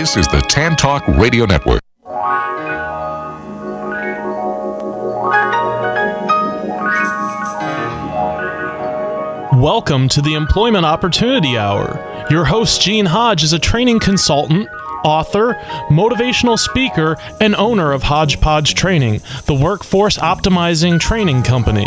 This is the Tan Talk Radio Network. Welcome to the Employment Opportunity Hour. Your host, Gene Hodge, is a training consultant, author, motivational speaker, and owner of Hodgepodge Training, the workforce optimizing training company.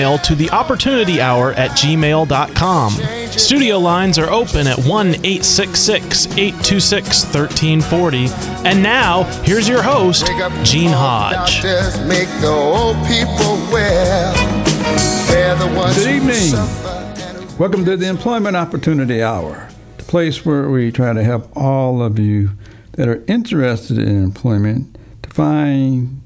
to the opportunity hour at gmail.com. Studio lines are open at 1 866 826 1340. And now, here's your host, Gene Hodge. Good evening. Welcome to the Employment Opportunity Hour, the place where we try to help all of you that are interested in employment to find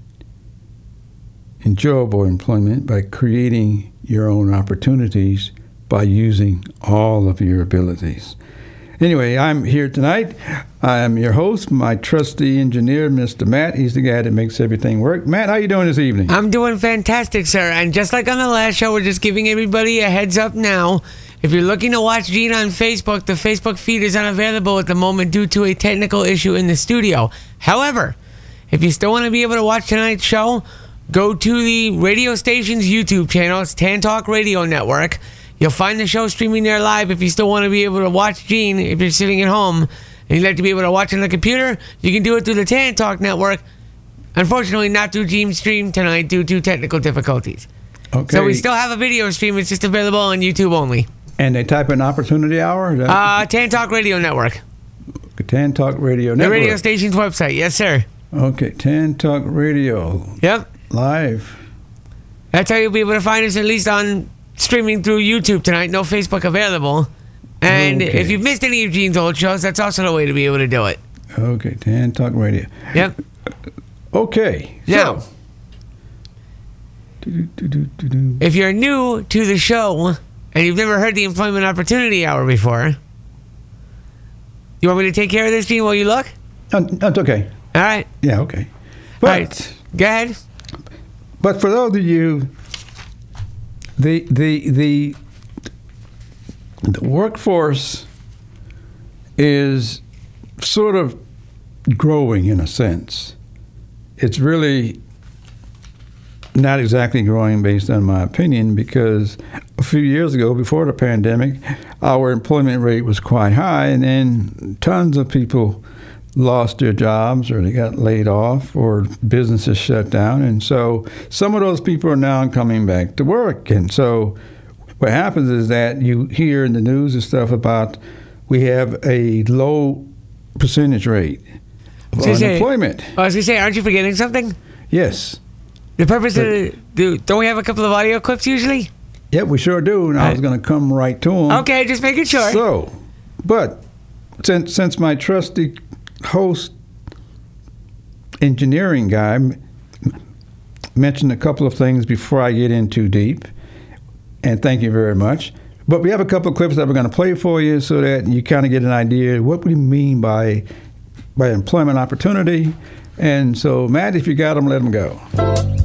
enjoyable employment by creating your own opportunities by using all of your abilities. Anyway, I'm here tonight. I am your host, my trusty engineer, Mr. Matt. He's the guy that makes everything work. Matt, how are you doing this evening? I'm doing fantastic, sir. And just like on the last show, we're just giving everybody a heads up now. If you're looking to watch Gene on Facebook, the Facebook feed is unavailable at the moment due to a technical issue in the studio. However, if you still want to be able to watch tonight's show, go to the radio station's YouTube channel. It's Tan Talk Radio Network. You'll find the show streaming there live if you still want to be able to watch Gene if you're sitting at home and you'd like to be able to watch on the computer. You can do it through the Tan Talk Network. Unfortunately, not through Gene Stream tonight due to technical difficulties. Okay. So we still have a video stream. It's just available on YouTube only. and they type in Opportunity Hour? That- Uh, Tan Talk Radio Network. Tan Talk Radio Network. The radio station's website. Yes, sir. Okay, Tan Talk Radio Yep. Live. That's how you'll be able to find us at least on streaming through YouTube tonight. No Facebook available. And Okay. if you've missed any of Gene's old shows, that's also the way to be able to do it. Okay, Tan Talk Radio. Yep. Okay. Now, So. If you're new to the show and you've never heard the Employment Opportunity Hour before, you want me to take care of this, Gene, while you look? That's okay. All right. Yeah, okay. But right. Go ahead. But for those of you, the the the the workforce is sort of growing in a sense. It's really not exactly growing based on my opinion because a few years ago, before the pandemic, our employment rate was quite high, and then tons of people lost their jobs or they got laid off or businesses shut down. And so some of those people are now coming back to work. And so what happens is that you hear in the news and stuff about we have a low percentage rate of So you say- unemployment. I was going to say, aren't you forgetting something? Yes. The purpose of the, do, don't we have a couple of audio clips usually? Yeah, we sure do. And I was going to come right to them. Okay, just making sure. So, but since since my trusty host engineering guy mentioned a couple of things before I get in too deep, and thank you very much. But we have a couple of clips that we're going to play for you so that you kind of get an idea what we mean by by employment opportunity. And so, Matt, if you got them, let them go.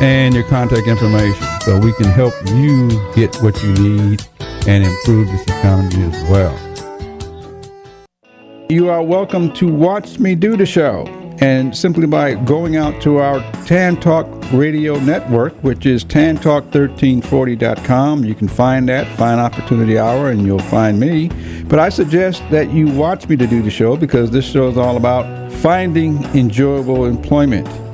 and your contact information so we can help you get what you need and improve this economy as well. You are welcome to watch me do the show. And simply by going out to our Tan Talk radio network, which is tantalk1340.com, you can find that, find Opportunity Hour, and you'll find me. But I suggest that you watch me to do the show because this show is all about finding enjoyable employment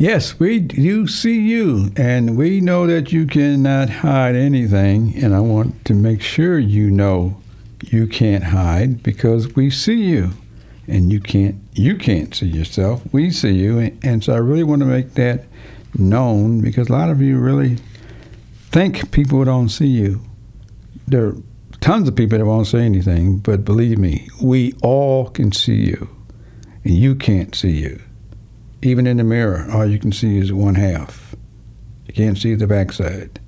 Yes, we do see you, and we know that you cannot hide anything. And I want to make sure you know you can't hide because we see you, and you can't you can't see yourself. We see you, and so I really want to make that known because a lot of you really think people don't see you. There are tons of people that won't say anything, but believe me, we all can see you, and you can't see you even in the mirror, all you can see is one half. You can't see the backside.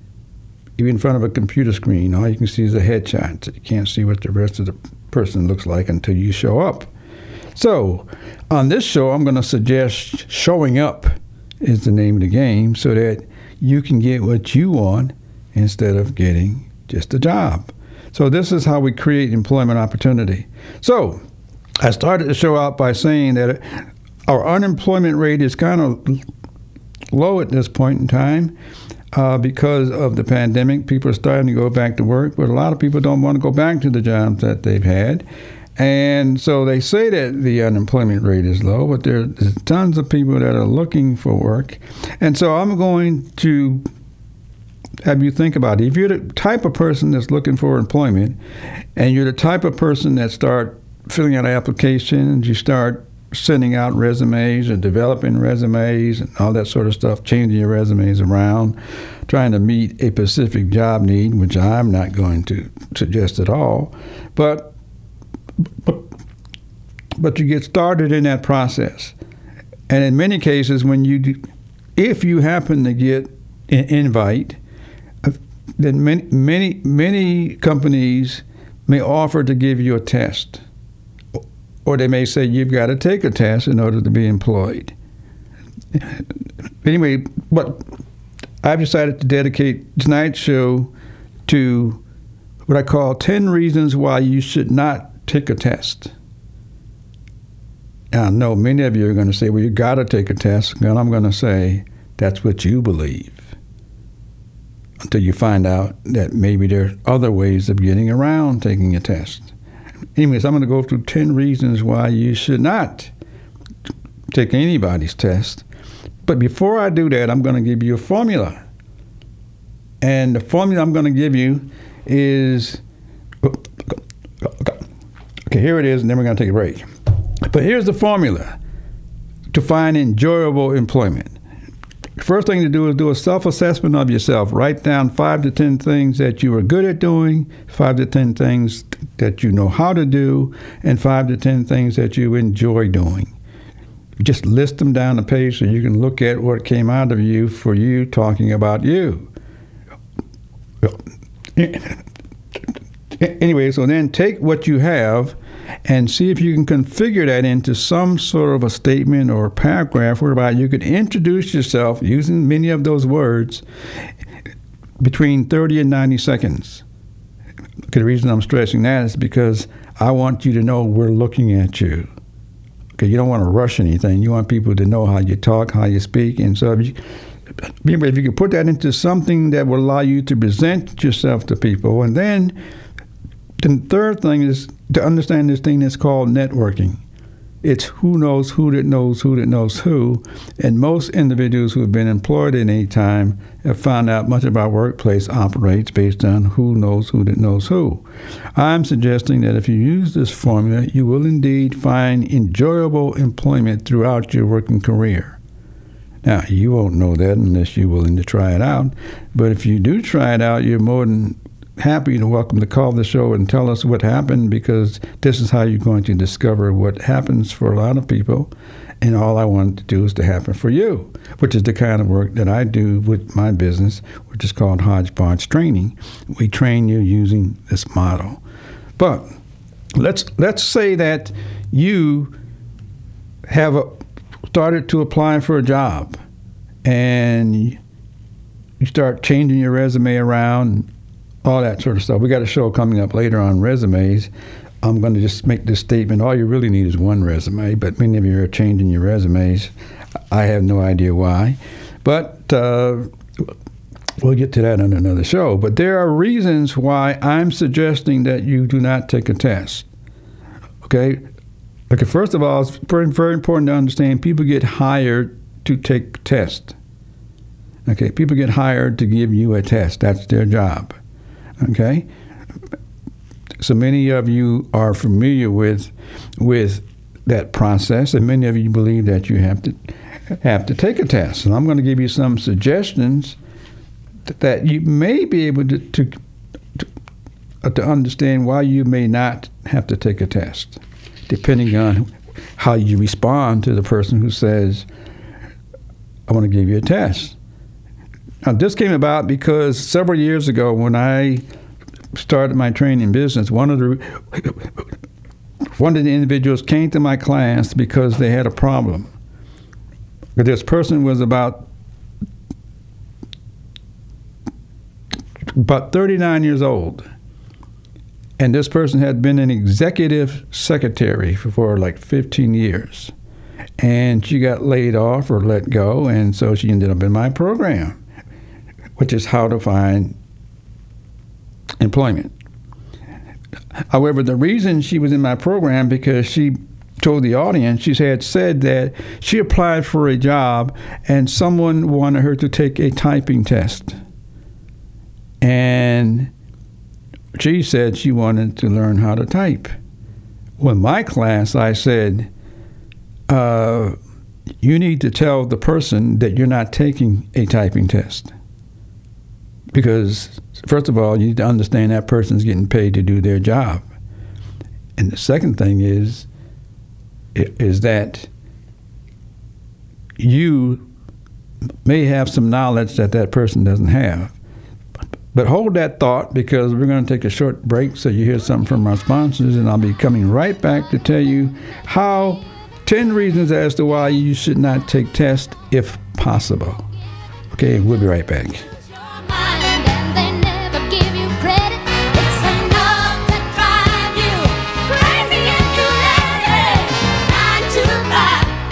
Even in front of a computer screen, all you can see is the headshot. You can't see what the rest of the person looks like until you show up. So, on this show, I'm going to suggest showing up is the name of the game so that you can get what you want instead of getting just a job. So, this is how we create employment opportunity. So, I started the show out by saying that our unemployment rate is kind of low at this point in time uh, because of the pandemic. People are starting to go back to work, but a lot of people don't want to go back to the jobs that they've had. And so they say that the unemployment rate is low, but there's tons of people that are looking for work. And so I'm going to have you think about it. If you're the type of person that's looking for employment and you're the type of person that start filling out applications, you start sending out resumes and developing resumes and all that sort of stuff, changing your resumes around, trying to meet a specific job need, which I'm not going to suggest at all. But but, but you get started in that process. And in many cases, when you, do, if you happen to get an invite, uh, then many, many, many companies may offer to give you a test or they may say you've got to take a test in order to be employed. Anyway, but I've decided to dedicate tonight's show to what I call 10 reasons why you should not take a test. I know many of you are going to say, well, you've got to take a test. And I'm going to say, that's what you believe. Until you find out that maybe there are other ways of getting around taking a test. Anyways, I'm going to go through 10 reasons why you should not take anybody's test. But before I do that, I'm going to give you a formula. And the formula I'm going to give you is okay, here it is, and then we're going to take a break. But here's the formula to find enjoyable employment. First thing to do is do a self assessment of yourself. Write down five to 10 things that you are good at doing, five to 10 things that you know how to do, and five to 10 things that you enjoy doing. Just list them down the page so you can look at what came out of you for you talking about you. Anyway, so then take what you have and see if you can configure that into some sort of a statement or a paragraph whereby you could introduce yourself using many of those words between 30 and 90 seconds. Okay, the reason I'm stressing that is because I want you to know we're looking at you. Okay, you don't want to rush anything. You want people to know how you talk, how you speak, and so if you, if you can put that into something that will allow you to present yourself to people, and then the third thing is to understand this thing that's called networking. It's who knows who that knows who that knows who. And most individuals who have been employed at any time have found out much of our workplace operates based on who knows who that knows who. I'm suggesting that if you use this formula, you will indeed find enjoyable employment throughout your working career. Now, you won't know that unless you're willing to try it out. But if you do try it out, you're more than happy to welcome to call the show and tell us what happened because this is how you're going to discover what happens for a lot of people. And all I want to do is to happen for you, which is the kind of work that I do with my business, which is called Hodgepodge Training. We train you using this model. But let's let's say that you have started to apply for a job and you start changing your resume around all that sort of stuff. We got a show coming up later on resumes. I'm going to just make this statement. All you really need is one resume, but many of you are changing your resumes. I have no idea why. But uh, we'll get to that on another show. But there are reasons why I'm suggesting that you do not take a test. Okay? Okay, first of all, it's very, very important to understand people get hired to take tests. Okay, people get hired to give you a test. That's their job. Okay? So many of you are familiar with with that process, and many of you believe that you have to have to take a test. And I'm going to give you some suggestions that you may be able to, to to, uh, to understand why you may not have to take a test, depending on how you respond to the person who says, "I want to give you a test." Now, this came about because several years ago, when I started my training business, one of the one of the individuals came to my class because they had a problem. This person was about about 39 years old, and this person had been an executive secretary for, like 15 years, and she got laid off or let go, and so she ended up in my program which is how to find employment. However, the reason she was in my program because she told the audience she had said that she applied for a job and someone wanted her to take a typing test. And she said she wanted to learn how to type. Well, in my class, I said, uh, you need to tell the person that you're not taking a typing test because first of all, you need to understand that person's getting paid to do their job, and the second thing is is that you may have some knowledge that that person doesn't have. But hold that thought because we're going to take a short break so you hear something from our sponsors, and I'll be coming right back to tell you how 10 reasons as to why you should not take tests if possible. Okay, we'll be right back.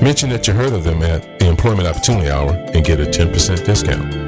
Mention that you heard of them at the Employment Opportunity Hour and get a 10% discount.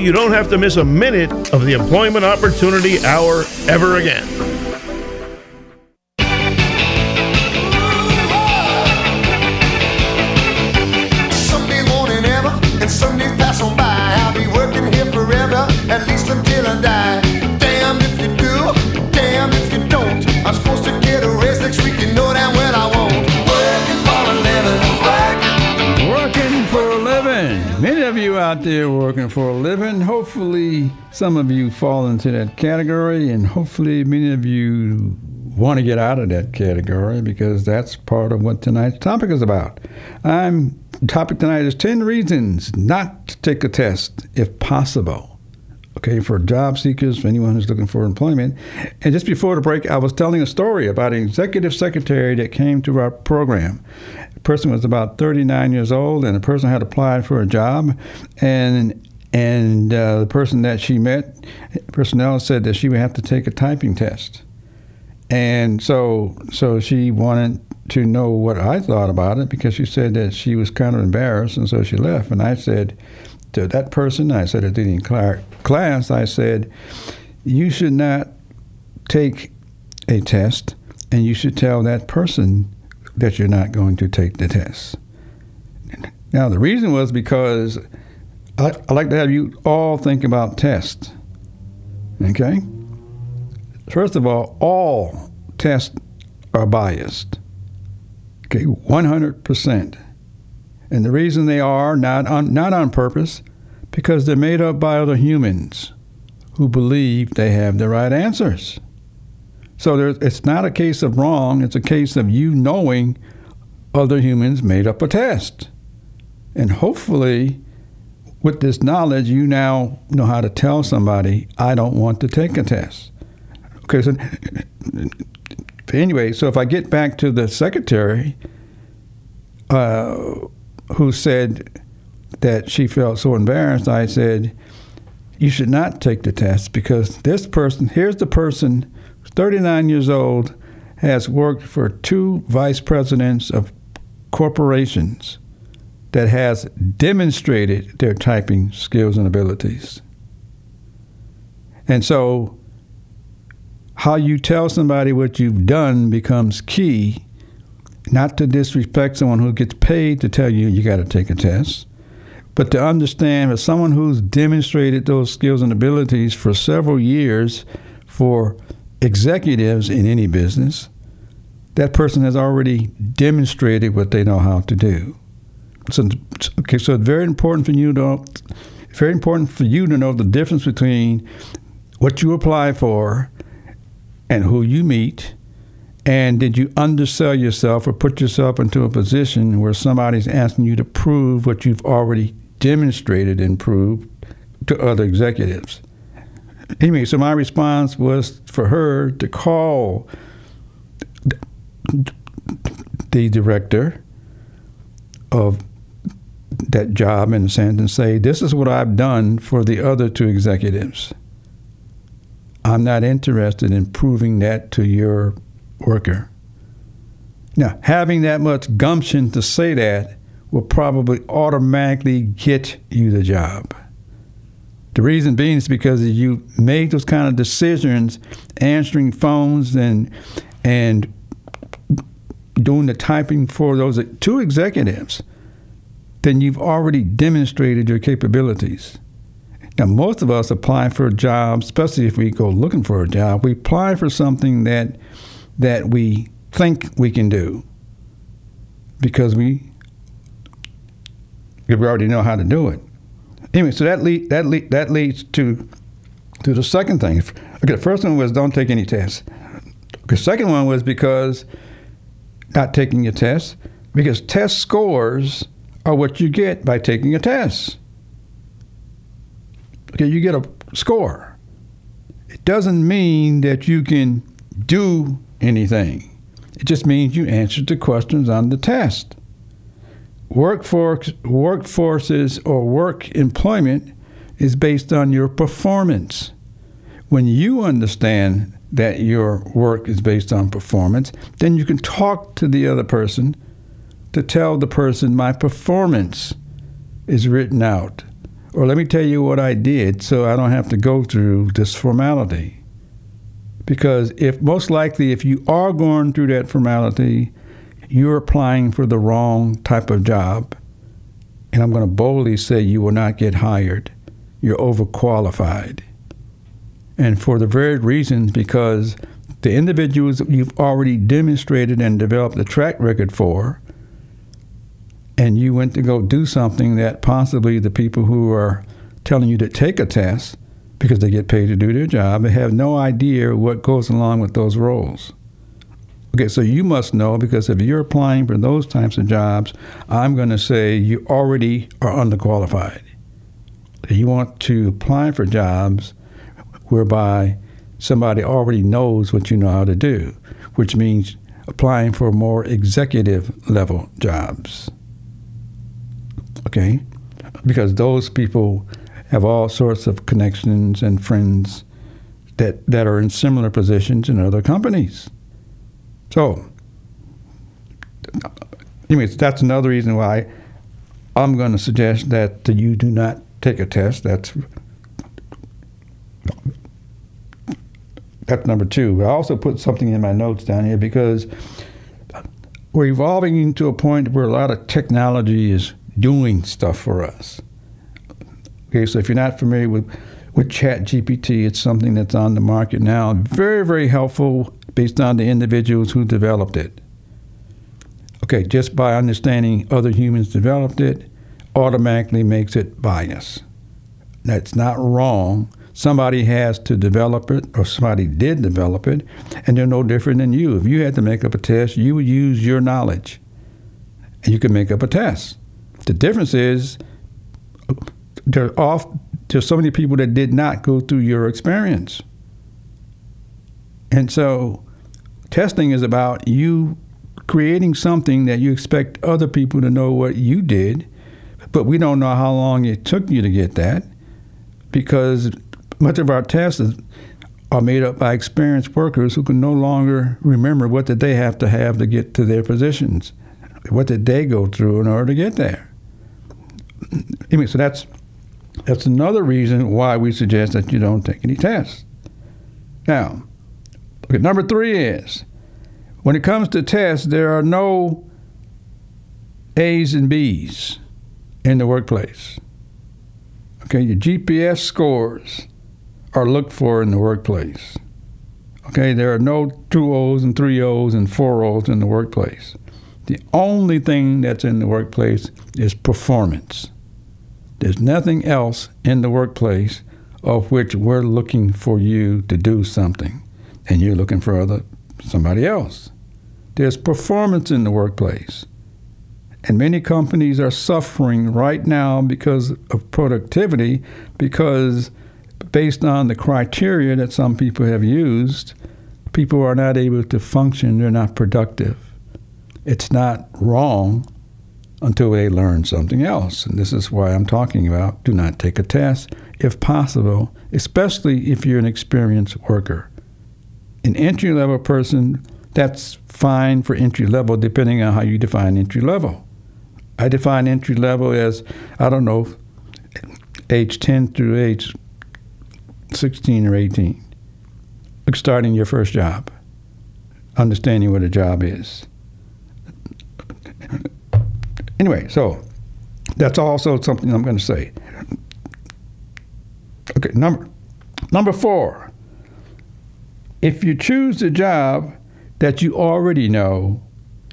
you don't have to miss a minute of the Employment Opportunity Hour ever again. Some of you fall into that category, and hopefully, many of you want to get out of that category because that's part of what tonight's topic is about. I'm topic tonight is 10 reasons not to take a test if possible. Okay, for job seekers, for anyone who's looking for employment. And just before the break, I was telling a story about an executive secretary that came to our program. The person was about 39 years old, and the person had applied for a job, and and uh, the person that she met, personnel said that she would have to take a typing test. And so, so she wanted to know what I thought about it because she said that she was kind of embarrassed, and so she left. And I said to that person, I said at the cla- class, I said, you should not take a test, and you should tell that person that you're not going to take the test. Now, the reason was because I, I like to have you all think about tests. Okay? First of all, all tests are biased. Okay, 100%. And the reason they are not on, not on purpose, because they're made up by other humans who believe they have the right answers. So there, it's not a case of wrong, it's a case of you knowing other humans made up a test. And hopefully, with this knowledge, you now know how to tell somebody, I don't want to take a test. Okay, so anyway, so if I get back to the secretary uh, who said that she felt so embarrassed, I said, You should not take the test because this person, here's the person, 39 years old, has worked for two vice presidents of corporations that has demonstrated their typing skills and abilities. And so, how you tell somebody what you've done becomes key, not to disrespect someone who gets paid to tell you you got to take a test, but to understand that someone who's demonstrated those skills and abilities for several years for executives in any business, that person has already demonstrated what they know how to do. So, okay, so it's very important for you to very important for you to know the difference between what you apply for and who you meet, and did you undersell yourself or put yourself into a position where somebody's asking you to prove what you've already demonstrated and proved to other executives? Anyway, so my response was for her to call the director of that job in a sense and say, This is what I've done for the other two executives. I'm not interested in proving that to your worker. Now, having that much gumption to say that will probably automatically get you the job. The reason being is because you made those kind of decisions, answering phones and and doing the typing for those two executives, then you've already demonstrated your capabilities. Now, most of us apply for a job, especially if we go looking for a job, we apply for something that that we think we can do because we we already know how to do it. Anyway, so that lead, that lead, that leads to to the second thing. Okay, the first one was don't take any tests. The second one was because not taking your test because test scores are what you get by taking a test. Okay, you get a score. It doesn't mean that you can do anything. It just means you answered the questions on the test. Workforce, workforces or work employment is based on your performance. When you understand that your work is based on performance, then you can talk to the other person to tell the person my performance is written out. Or let me tell you what I did so I don't have to go through this formality. Because if most likely if you are going through that formality, you're applying for the wrong type of job. And I'm going to boldly say you will not get hired. You're overqualified. And for the very reasons because the individuals you've already demonstrated and developed a track record for, and you went to go do something that possibly the people who are telling you to take a test because they get paid to do their job they have no idea what goes along with those roles. Okay, so you must know because if you're applying for those types of jobs, I'm going to say you already are underqualified. You want to apply for jobs whereby somebody already knows what you know how to do, which means applying for more executive level jobs. Okay? Because those people have all sorts of connections and friends that, that are in similar positions in other companies. So, anyways, that's another reason why I'm going to suggest that you do not take a test. That's that's number two. I also put something in my notes down here because we're evolving into a point where a lot of technology is doing stuff for us. Okay, so if you're not familiar with with Chat GPT, it's something that's on the market now. Very, very helpful based on the individuals who developed it. Okay, just by understanding other humans developed it, automatically makes it biased. That's not wrong. Somebody has to develop it, or somebody did develop it, and they're no different than you. If you had to make up a test, you would use your knowledge, and you could make up a test. The difference is there off there's so many people that did not go through your experience. And so testing is about you creating something that you expect other people to know what you did, but we don't know how long it took you to get that because much of our tests are made up by experienced workers who can no longer remember what did they have to have to get to their positions. What did they go through in order to get there? Anyway, so that's that's another reason why we suggest that you don't take any tests. Now, okay, number three is when it comes to tests, there are no A's and B's in the workplace. Okay, your GPA scores are looked for in the workplace. Okay, there are no two O's and three O's and four O's in the workplace. The only thing that's in the workplace is performance. There's nothing else in the workplace of which we're looking for you to do something, and you're looking for other somebody else. There's performance in the workplace. And many companies are suffering right now because of productivity, because based on the criteria that some people have used, people are not able to function, they're not productive. It's not wrong until they learn something else. And this is why I'm talking about do not take a test if possible, especially if you're an experienced worker. An entry level person, that's fine for entry level depending on how you define entry level. I define entry level as, I don't know, age 10 through age 16 or 18. Starting your first job, understanding what a job is. Anyway, so that's also something I'm going to say. Okay, number number four. If you choose a job that you already know,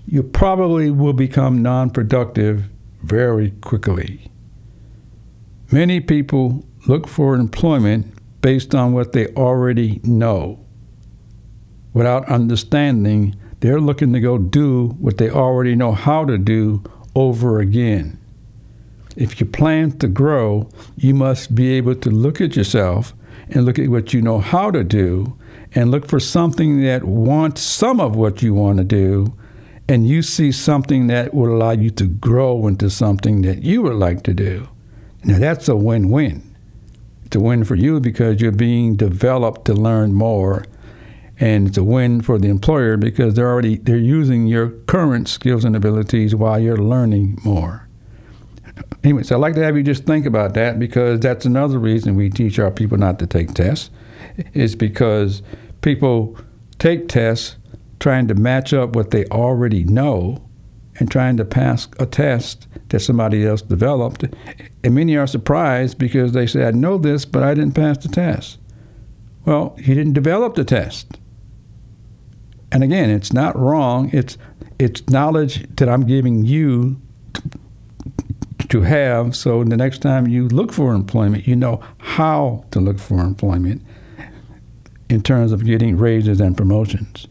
you probably will become non-productive very quickly. Many people look for employment based on what they already know. Without understanding, they're looking to go do what they already know how to do over again. if you plan to grow, you must be able to look at yourself and look at what you know how to do and look for something that wants some of what you want to do and you see something that will allow you to grow into something that you would like to do. Now that's a win-win. It's a win for you because you're being developed to learn more and it's a win for the employer because they're already they're using your current skills and abilities while you're learning more. Anyway, so I'd like to have you just think about that because that's another reason we teach our people not to take tests, is because people take tests trying to match up what they already know and trying to pass a test that somebody else developed. And many are surprised because they say, I know this, but I didn't pass the test. Well, he didn't develop the test. And again, it's not wrong. It's it's knowledge that I'm giving you to have so the next time you look for employment, you know how to look for employment in terms of getting raises and promotions.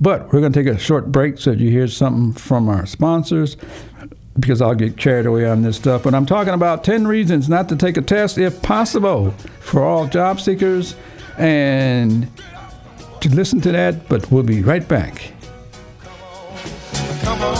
But we're going to take a short break so you hear something from our sponsors because I'll get carried away on this stuff. But I'm talking about 10 reasons not to take a test if possible for all job seekers. And to listen to that, but we'll be right back. Come on. Wake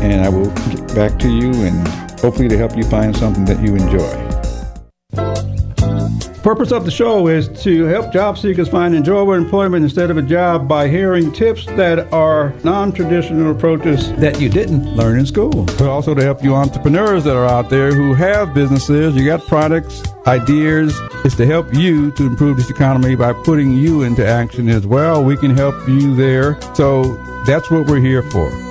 and I will get back to you and hopefully to help you find something that you enjoy. Purpose of the show is to help job seekers find enjoyable employment instead of a job by hearing tips that are non-traditional approaches that you didn't learn in school. But also to help you entrepreneurs that are out there who have businesses, you got products, ideas. It's to help you to improve this economy by putting you into action as well. We can help you there. So that's what we're here for.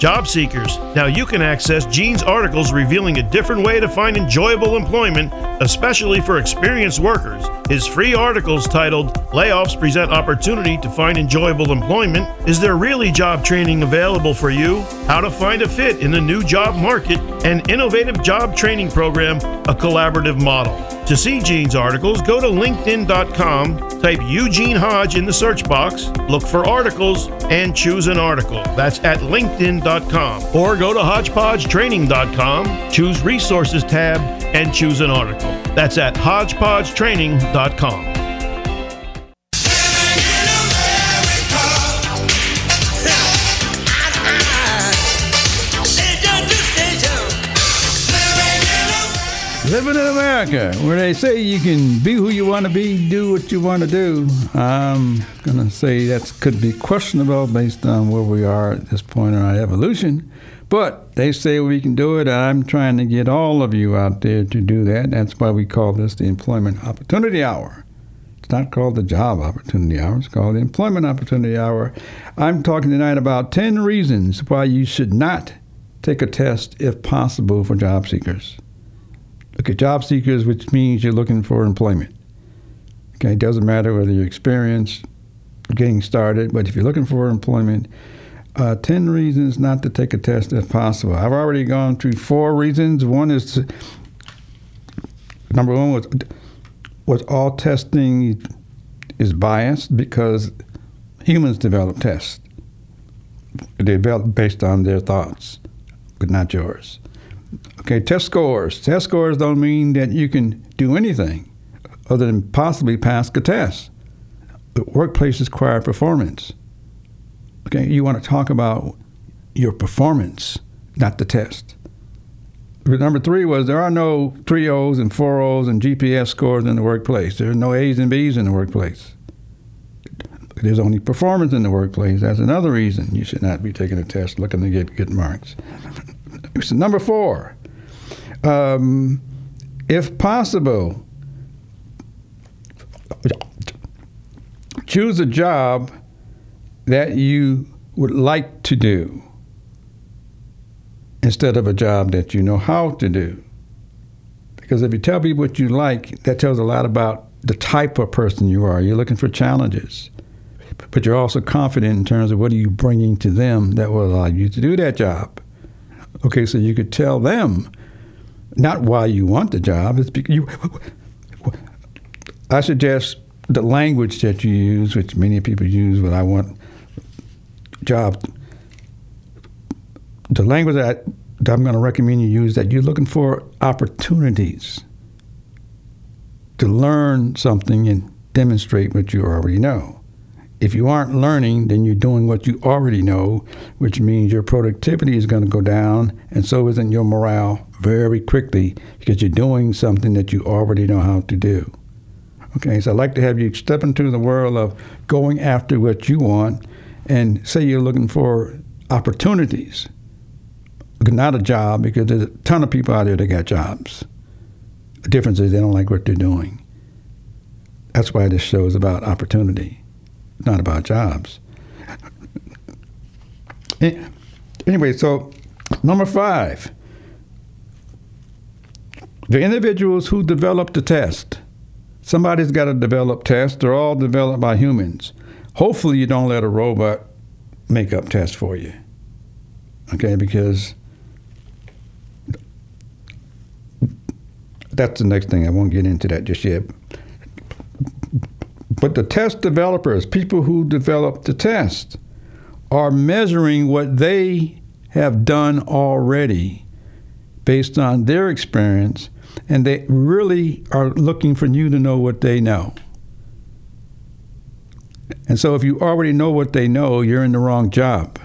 Job seekers, now you can access Gene's articles revealing a different way to find enjoyable employment, especially for experienced workers. His free articles titled Layoffs Present Opportunity to Find Enjoyable Employment Is There Really Job Training Available for You? How to Find a Fit in the New Job Market, an innovative job training program, a collaborative model. To see Gene's articles, go to LinkedIn.com, type Eugene Hodge in the search box, look for articles, and choose an article. That's at LinkedIn.com. Or go to HodgepodgeTraining.com, choose Resources tab, and choose an article. That's at HodgepodgeTraining.com. Living in America, where they say you can be who you want to be, do what you want to do. I'm going to say that could be questionable based on where we are at this point in our evolution. But they say we can do it. I'm trying to get all of you out there to do that. That's why we call this the Employment Opportunity Hour. It's not called the Job Opportunity Hour, it's called the Employment Opportunity Hour. I'm talking tonight about 10 reasons why you should not take a test if possible for job seekers. Look at job seekers, which means you're looking for employment. Okay, it doesn't matter whether you're experienced, getting started, but if you're looking for employment, uh, 10 reasons not to take a test if possible. I've already gone through four reasons. One is number one was was all testing is biased because humans develop tests. They develop based on their thoughts, but not yours. Okay, test scores. Test scores don't mean that you can do anything other than possibly pass a test. But workplaces require performance. Okay, you want to talk about your performance, not the test. Number three was there are no three O's and four O's and GPA scores in the workplace. There are no A's and B's in the workplace. There's only performance in the workplace. That's another reason you should not be taking a test looking to get good marks. So number four, um, if possible, choose a job that you would like to do instead of a job that you know how to do. Because if you tell people what you like, that tells a lot about the type of person you are. You're looking for challenges, but you're also confident in terms of what are you bringing to them that will allow you to do that job. Okay, so you could tell them not why you want the job. It's because you. I suggest the language that you use, which many people use, when I want job. The language that, I, that I'm going to recommend you use that you're looking for opportunities to learn something and demonstrate what you already know. If you aren't learning, then you're doing what you already know, which means your productivity is going to go down, and so isn't your morale very quickly because you're doing something that you already know how to do. Okay, so I'd like to have you step into the world of going after what you want and say you're looking for opportunities, not a job, because there's a ton of people out there that got jobs. The difference is they don't like what they're doing. That's why this show is about opportunity not about jobs. Eh, anyway, so number five, the individuals who develop the test. Somebody's got to develop tests. They're all developed by humans. Hopefully, you don't let a robot make up tests for you. Okay, because that's the next thing. I won't get into that just yet. But the test developers, people who develop the test, are measuring what they have done already based on their experience, and they really are looking for you to know what they know. And so, if you already know what they know, you're in the wrong job.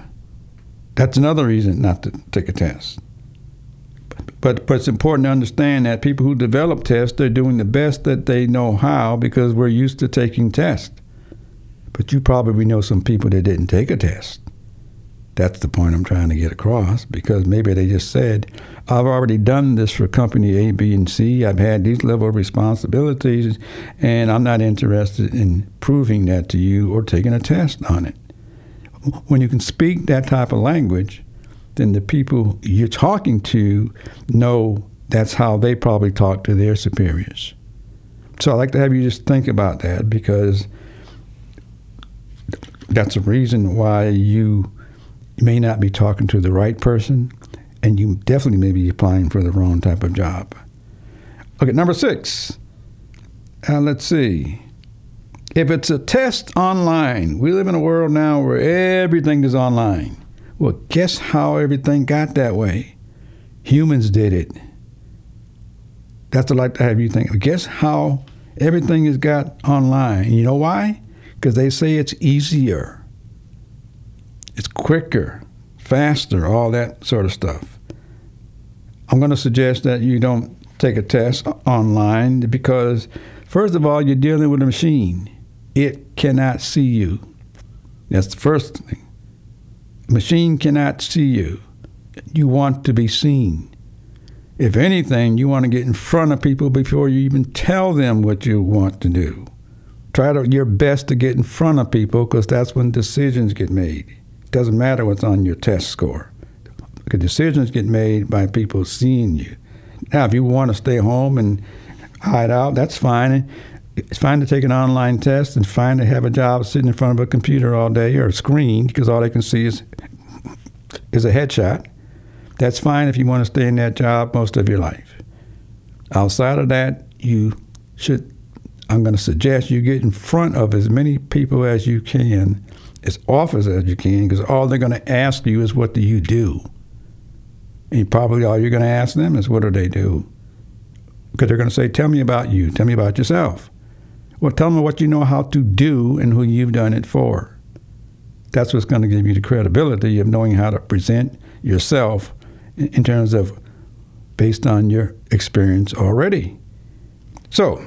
That's another reason not to take a test. But, but it's important to understand that people who develop tests, they're doing the best that they know how because we're used to taking tests. But you probably know some people that didn't take a test. That's the point I'm trying to get across because maybe they just said, I've already done this for company A, B, and C. I've had these level of responsibilities, and I'm not interested in proving that to you or taking a test on it. When you can speak that type of language, then the people you're talking to know that's how they probably talk to their superiors. So I'd like to have you just think about that because that's a reason why you may not be talking to the right person and you definitely may be applying for the wrong type of job. Okay, number six. Uh, let's see. If it's a test online, we live in a world now where everything is online. Well, guess how everything got that way? Humans did it. That's what I'd like to have you think. Guess how everything is got online? You know why? Because they say it's easier, it's quicker, faster, all that sort of stuff. I'm going to suggest that you don't take a test online because, first of all, you're dealing with a machine. It cannot see you. That's the first thing machine cannot see you. You want to be seen. If anything, you want to get in front of people before you even tell them what you want to do. Try to, your best to get in front of people because that's when decisions get made. Doesn't matter what's on your test score. Decisions get made by people seeing you. Now, if you want to stay home and hide out, that's fine. It's fine to take an online test and fine to have a job sitting in front of a computer all day or a screen because all they can see is is a headshot. That's fine if you want to stay in that job most of your life. Outside of that, you should I'm going to suggest you get in front of as many people as you can, as often as you can, because all they're going to ask you is, What do you do? And probably all you're going to ask them is, What do they do? Because they're going to say, Tell me about you. Tell me about yourself. Well, tell them what you know how to do and who you've done it for. That's what's going to give you the credibility of knowing how to present yourself in, in terms of based on your experience already. So,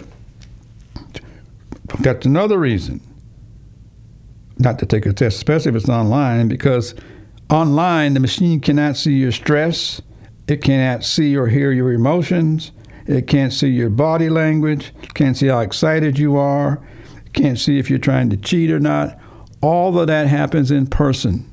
that's another reason not to take a test, especially if it's online, because online the machine cannot see your stress, it cannot see or hear your emotions, it can't see your body language, can't see how excited you are, can't see if you're trying to cheat or not. All of that happens in person.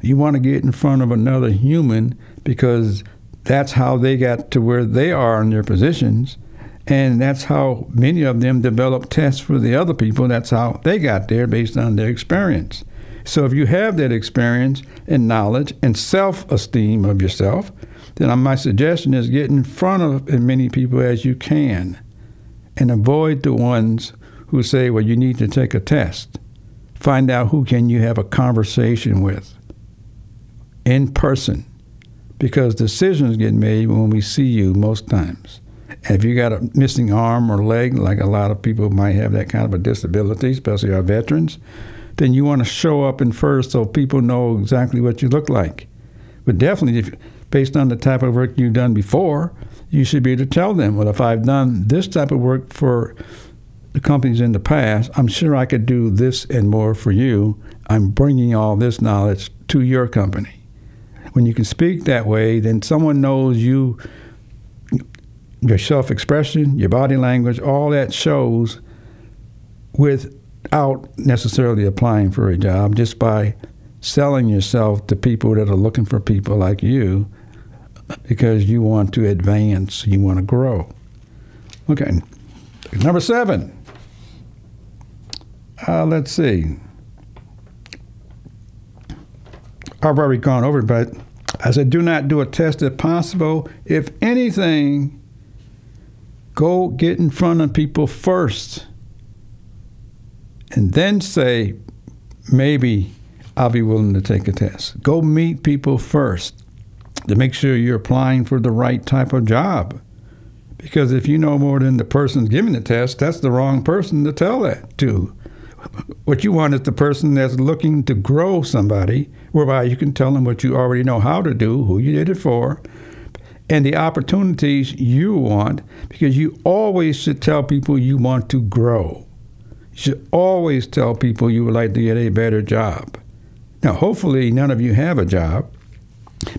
You want to get in front of another human because that's how they got to where they are in their positions. And that's how many of them develop tests for the other people. That's how they got there based on their experience. So if you have that experience and knowledge and self esteem of yourself, then uh, my suggestion is get in front of as many people as you can and avoid the ones who say, well, you need to take a test. Find out who can you have a conversation with in person because decisions get made when we see you most times. If you got a missing arm or leg, like a lot of people might have that kind of a disability, especially our veterans, then you want to show up in first so people know exactly what you look like. But definitely, if, based on the type of work you've done before, you should be able to tell them, well, if I've done this type of work for the companies in the past, I'm sure I could do this and more for you. I'm bringing all this knowledge to your company. When you can speak that way, then someone knows you your self expression, your body language, all that shows without necessarily applying for a job, just by selling yourself to people that are looking for people like you because you want to advance, you want to grow. Okay, number seven. Uh, let's see. I've already gone over it, but I said, do not do a test if possible. If anything, Go get in front of people first and then say, maybe I'll be willing to take a test. Go meet people first to make sure you're applying for the right type of job. Because if you know more than the person giving the test, that's the wrong person to tell that to. What you want is the person that's looking to grow somebody, whereby you can tell them what you already know how to do, who you did it for, and the opportunities you want because you always should tell people you want to grow. You should always tell people you would like to get a better job. Now, hopefully, none of you have a job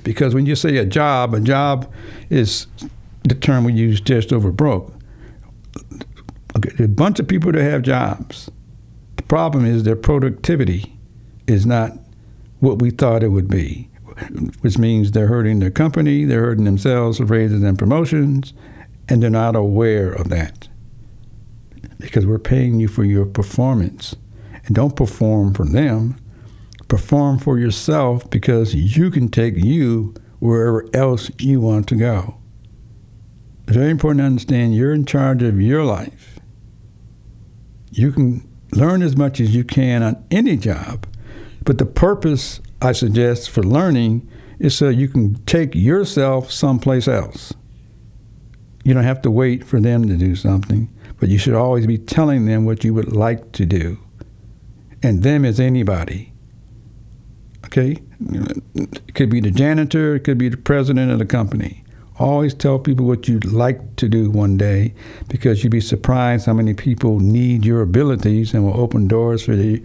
because when you say a job, a job is the term we use just over broke. Okay, a bunch of people that have jobs. The problem is their productivity is not what we thought it would be which means they're hurting their company, they're hurting themselves with raises and promotions, and they're not aware of that. Because we're paying you for your performance. And don't perform for them, perform for yourself because you can take you wherever else you want to go. It's very important to understand you're in charge of your life. You can learn as much as you can on any job, but the purpose I suggest for learning is so you can take yourself someplace else. You don't have to wait for them to do something, but you should always be telling them what you would like to do. And them is anybody. Okay? It could be the janitor, it could be the president of the company. Always tell people what you'd like to do one day because you'd be surprised how many people need your abilities and will open doors for you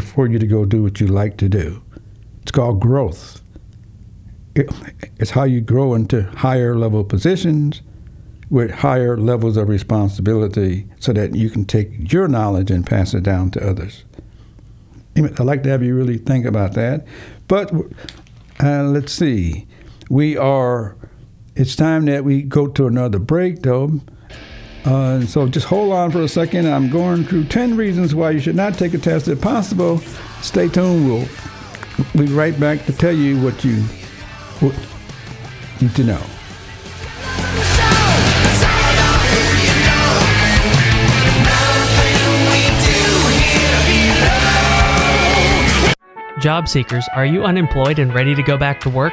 for you to go do what you like to do. It's called growth. It, it's how you grow into higher level positions with higher levels of responsibility so that you can take your knowledge and pass it down to others. I'd like to have you really think about that. But uh, let's see. We are, it's time that we go to another break, though. Uh, so just hold on for a second. I'm going through 10 reasons why you should not take a test if possible. Stay tuned. We'll be right back to tell you what you what need to know. Job seekers, are you unemployed and ready to go back to work?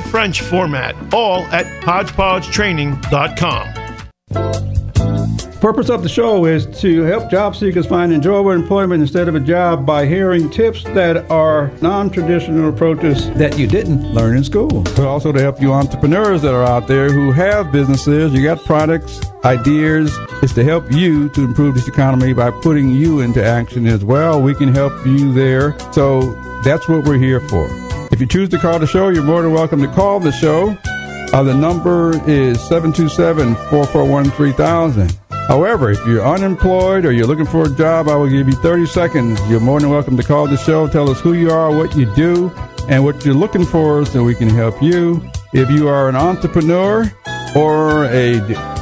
French format, all at HodgepodgeTraining.com. Purpose of the show is to help job seekers find enjoyable employment instead of a job by hearing tips that are non-traditional approaches that you didn't learn in school. But also to help you entrepreneurs that are out there who have businesses, you got products, ideas. It's to help you to improve this economy by putting you into action as well. We can help you there. So that's what we're here for. If you choose to call the show, you're more than welcome to call the show. Uh, the number is 727 441 3000. However, if you're unemployed or you're looking for a job, I will give you 30 seconds. You're more than welcome to call the show. Tell us who you are, what you do, and what you're looking for so we can help you. If you are an entrepreneur or a,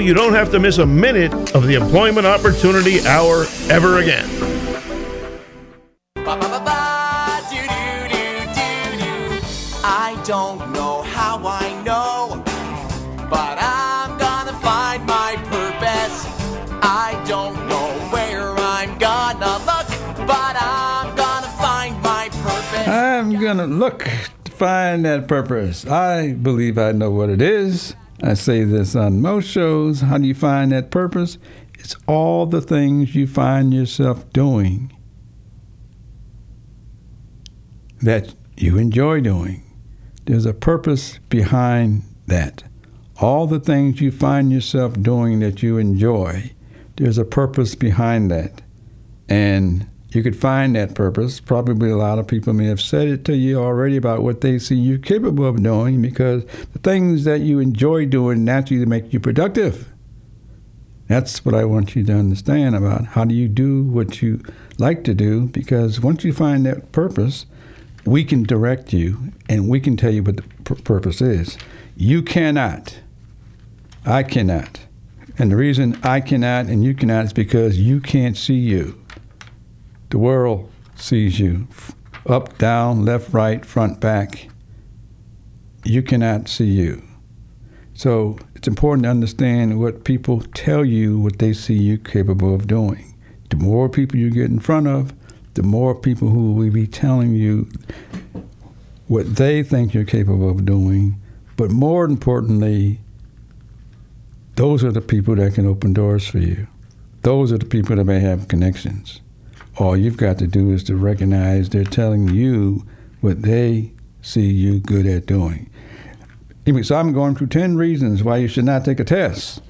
you don't have to miss a minute of the Employment Opportunity Hour ever again. I don't know how I know, but I'm gonna find my purpose. I don't know where I'm gonna look, but I'm gonna find my purpose. I'm going to look to find that purpose. I believe I know what it is. I say this on most shows. How do you find that purpose? It's all the things you find yourself doing that you enjoy doing. There's a purpose behind that. All the things you find yourself doing that you enjoy, there's a purpose behind that. And you could find that purpose. Probably a lot of people may have said it to you already about what they see you capable of doing because the things that you enjoy doing naturally make you productive. That's what I want you to understand about how do you do what you like to do because once you find that purpose, we can direct you and we can tell you what the pur- purpose is. You cannot. I cannot. And the reason I cannot and you cannot is because you can't see you. The world sees you up, down, left, right, front, back. You cannot see you. So it's important to understand what people tell you what they see you capable of doing. The more people you get in front of, the more people who will be telling you what they think you're capable of doing. But more importantly, those are the people that can open doors for you. Those are the people that may have connections. All you've got to do is to recognize they're telling you what they see you good at doing. Anyway, so I'm going through 10 reasons why you should not take a test.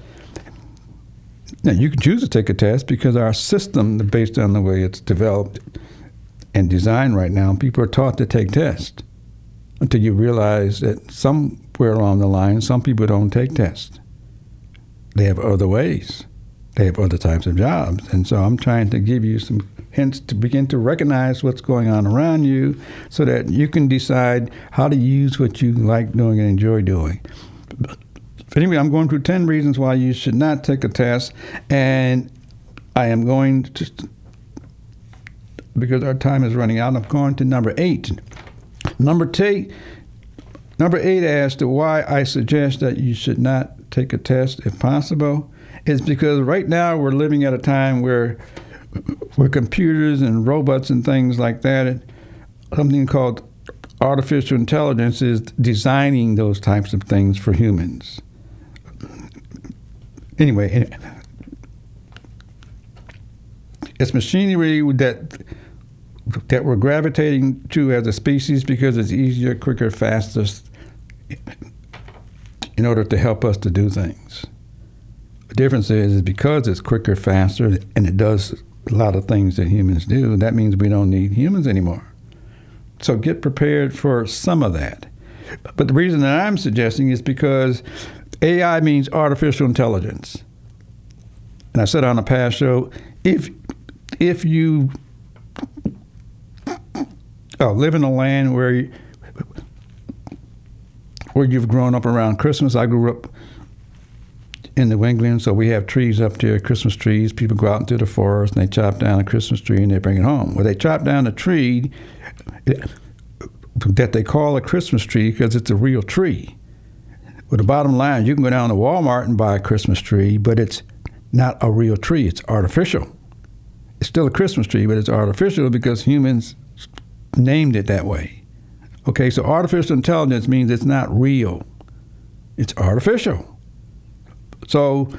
Now, you can choose to take a test because our system, based on the way it's developed and designed right now, people are taught to take tests until you realize that somewhere along the line, some people don't take tests. They have other ways they have other types of jobs. And so I'm trying to give you some hints to begin to recognize what's going on around you so that you can decide how to use what you like doing and enjoy doing. But anyway, I'm going through 10 reasons why you should not take a test. And I am going to, because our time is running out, I'm going to number eight. Number two, number eight asks why I suggest that you should not take a test if possible. Is because right now we're living at a time where where computers and robots and things like that, something called artificial intelligence is designing those types of things for humans. Anyway, it's machinery that that we're gravitating to as a species because it's easier, quicker, faster in order to help us to do things. The difference is, is because it's quicker, faster, and it does a lot of things that humans do, that means we don't need humans anymore. So get prepared for some of that. But the reason that I'm suggesting is because AI means artificial intelligence. And I said on a past show, if if you oh, live in a land where you, where you've grown up around Christmas, I grew up in New England, so we have trees up there, Christmas trees. People go out into the forest and they chop down a Christmas tree and they bring it home. Well, they chop down a tree that they call a Christmas tree because it's a real tree. Well, the bottom line, you can go down to Walmart and buy a Christmas tree, but it's not a real tree. It's artificial. It's still a Christmas tree, but it's artificial because humans named it that way. Okay, so artificial intelligence means it's not real. It's artificial. So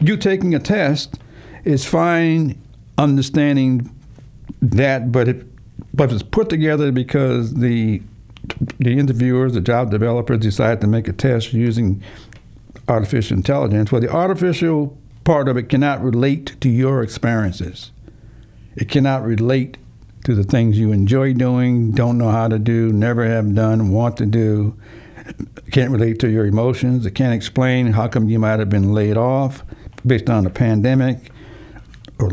you taking a test is fine understanding that, but it but it's put together because the the interviewers, the job developers decided to make a test using artificial intelligence. Well, the artificial part of it cannot relate to your experiences. It cannot relate to the things you enjoy doing, don't know how to do, never have done, want to do. Can't relate to your emotions. It can't explain how come you might have been laid off based on the pandemic or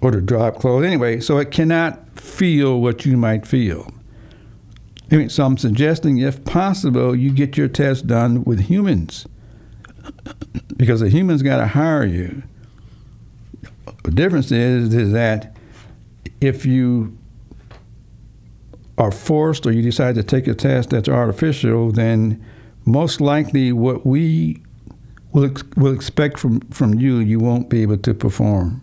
or the drop clothes. Anyway, so it cannot feel what you might feel. I mean, so I'm suggesting, if possible, you get your test done with humans because the humans got to hire you. The difference is is that if you are forced or you decide to take a test that's artificial, then most likely what we will, ex- will expect from, from you, you won't be able to perform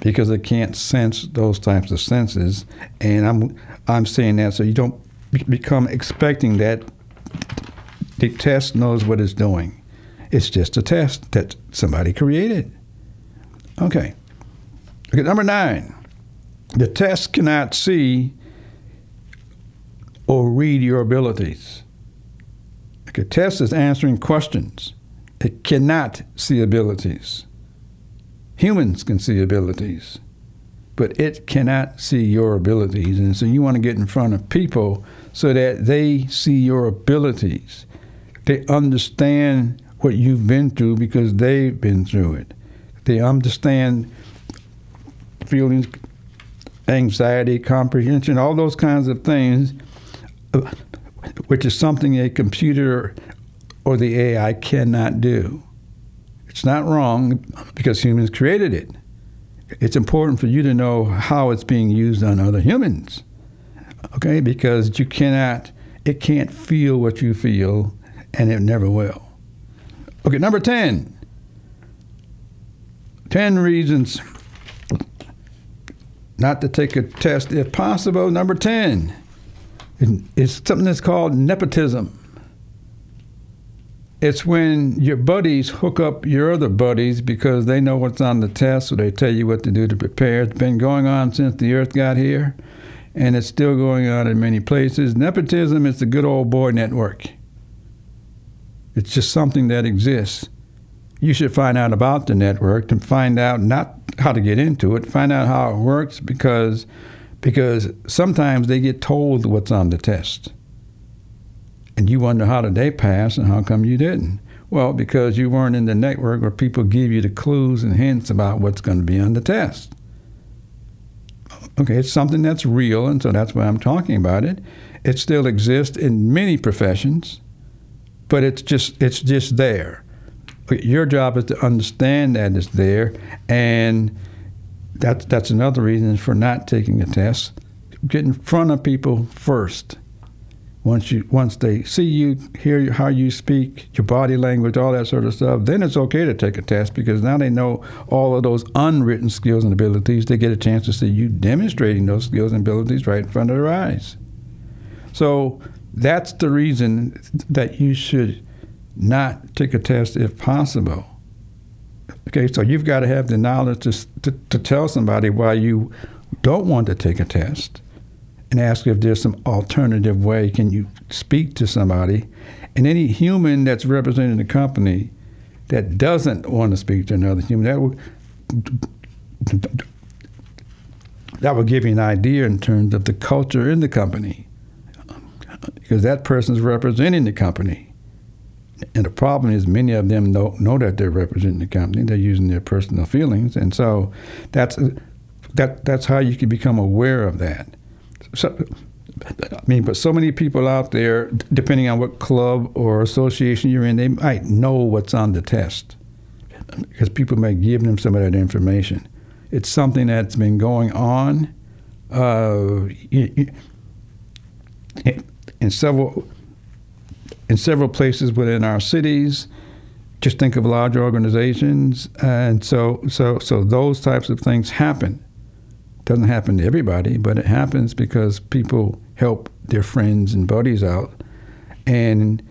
because it can't sense those types of senses. And I'm I'm saying that so you don't be- become expecting that the test knows what it's doing. It's just a test that somebody created. Okay. Okay, number nine. The test cannot see or read your abilities. Okay, test is answering questions. It cannot see abilities. Humans can see abilities, but it cannot see your abilities. And so you want to get in front of people so that they see your abilities. They understand what you've been through because they've been through it. They understand feelings, anxiety, comprehension, all those kinds of things, which is something a computer or the AI cannot do. It's not wrong because humans created it. It's important for you to know how it's being used on other humans. Okay? Because you cannot, it can't feel what you feel, and it never will. Okay, number 10. 10 reasons not to take a test if possible. Number 10 is something that's called nepotism. It's when your buddies hook up your other buddies because they know what's on the test, so they tell you what to do to prepare. It's been going on since the earth got here, and it's still going on in many places. Nepotism is the good old boy network. It's just something that exists. You should find out about the network and find out not how to get into it, find out how it works because because sometimes they get told what's on the test. and you wonder how did they pass and how come you didn't. Well, because you weren't in the network where people give you the clues and hints about what's going to be on the test. Okay, it's something that's real, and so that's why I'm talking about it. It still exists in many professions, but it's just it's just there. Your job is to understand that it's there, and that's that's another reason for not taking a test. Get in front of people first. Once you once they see you, hear how you speak, your body language, all that sort of stuff, then it's okay to take a test because now they know all of those unwritten skills and abilities. They get a chance to see you demonstrating those skills and abilities right in front of their eyes. So that's the reason that you should not take a test if possible. Okay, so you've got to have the knowledge to, to, to tell somebody why you don't want to take a test and ask if there's some alternative way. Can you speak to somebody? And any human that's representing the company that doesn't want to speak to another human, that will that will give you an idea in terms of the culture in the company, because that person is representing the company. And the problem is, many of them know, know that they're representing the company. They're using their personal feelings, and so that's that that's how you can become aware of that. So, I mean, but so many people out there, depending on what club or association you're in, they might know what's on the test because people may give them some of that information. It's something that's been going on uh, in several in several places within our cities. Just think of large organizations, and so so so those types of things happen. Doesn't happen to everybody, but it happens because people help their friends and buddies out, and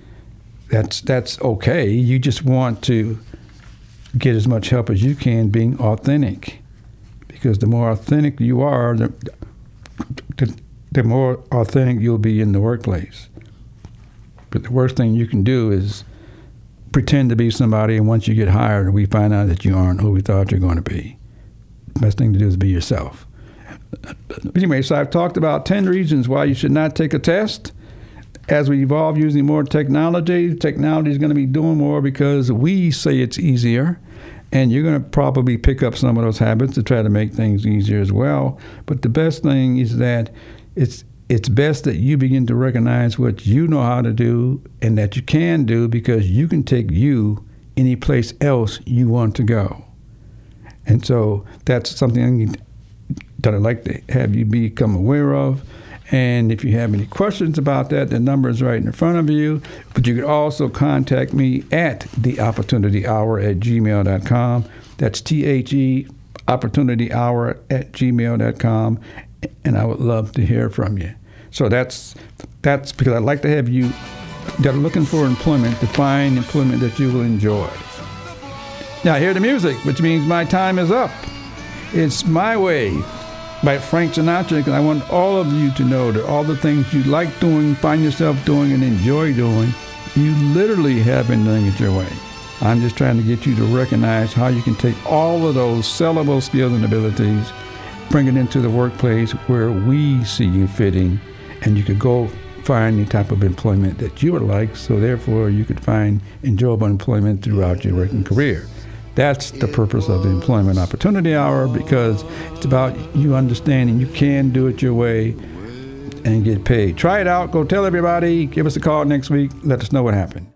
that's that's okay. You just want to get as much help as you can, being authentic, because the more authentic you are, the, the, the more authentic you'll be in the workplace. But the worst thing you can do is pretend to be somebody, and once you get hired, we find out that you aren't who we thought you're going to be. Best thing to do is be yourself. Anyway, so I've talked about 10 reasons why you should not take a test. As we evolve using more technology, technology is going to be doing more because we say it's easier. And you're going to probably pick up some of those habits to try to make things easier as well. But the best thing is that it's it's best that you begin to recognize what you know how to do and that you can do because you can take you any place else you want to go. And so that's something that I'd like to have you become aware of. And if you have any questions about that, the number is right in front of you. But you can also contact me at the opportunity hour at gmail.com. That's T H E opportunity hour at gmail.com. And I would love to hear from you. So that's that's because I'd like to have you that are looking for employment to find employment that you will enjoy. Now hear the music, which means my time is up. It's My Way by Frank Sinatra because I want all of you to know that all the things you like doing, find yourself doing, and enjoy doing, you literally have been doing it your way. I'm just trying to get you to recognize how you can take all of those sellable skills and abilities, bring it into the workplace where we see you fitting, and you could go find any type of employment that you would like, so therefore you could find enjoyable employment throughout your working career. That's the purpose of the Employment Opportunity Hour because it's about you understanding you can do it your way and get paid. Try it out. Go tell everybody. Give us a call next week. Let us know what happened.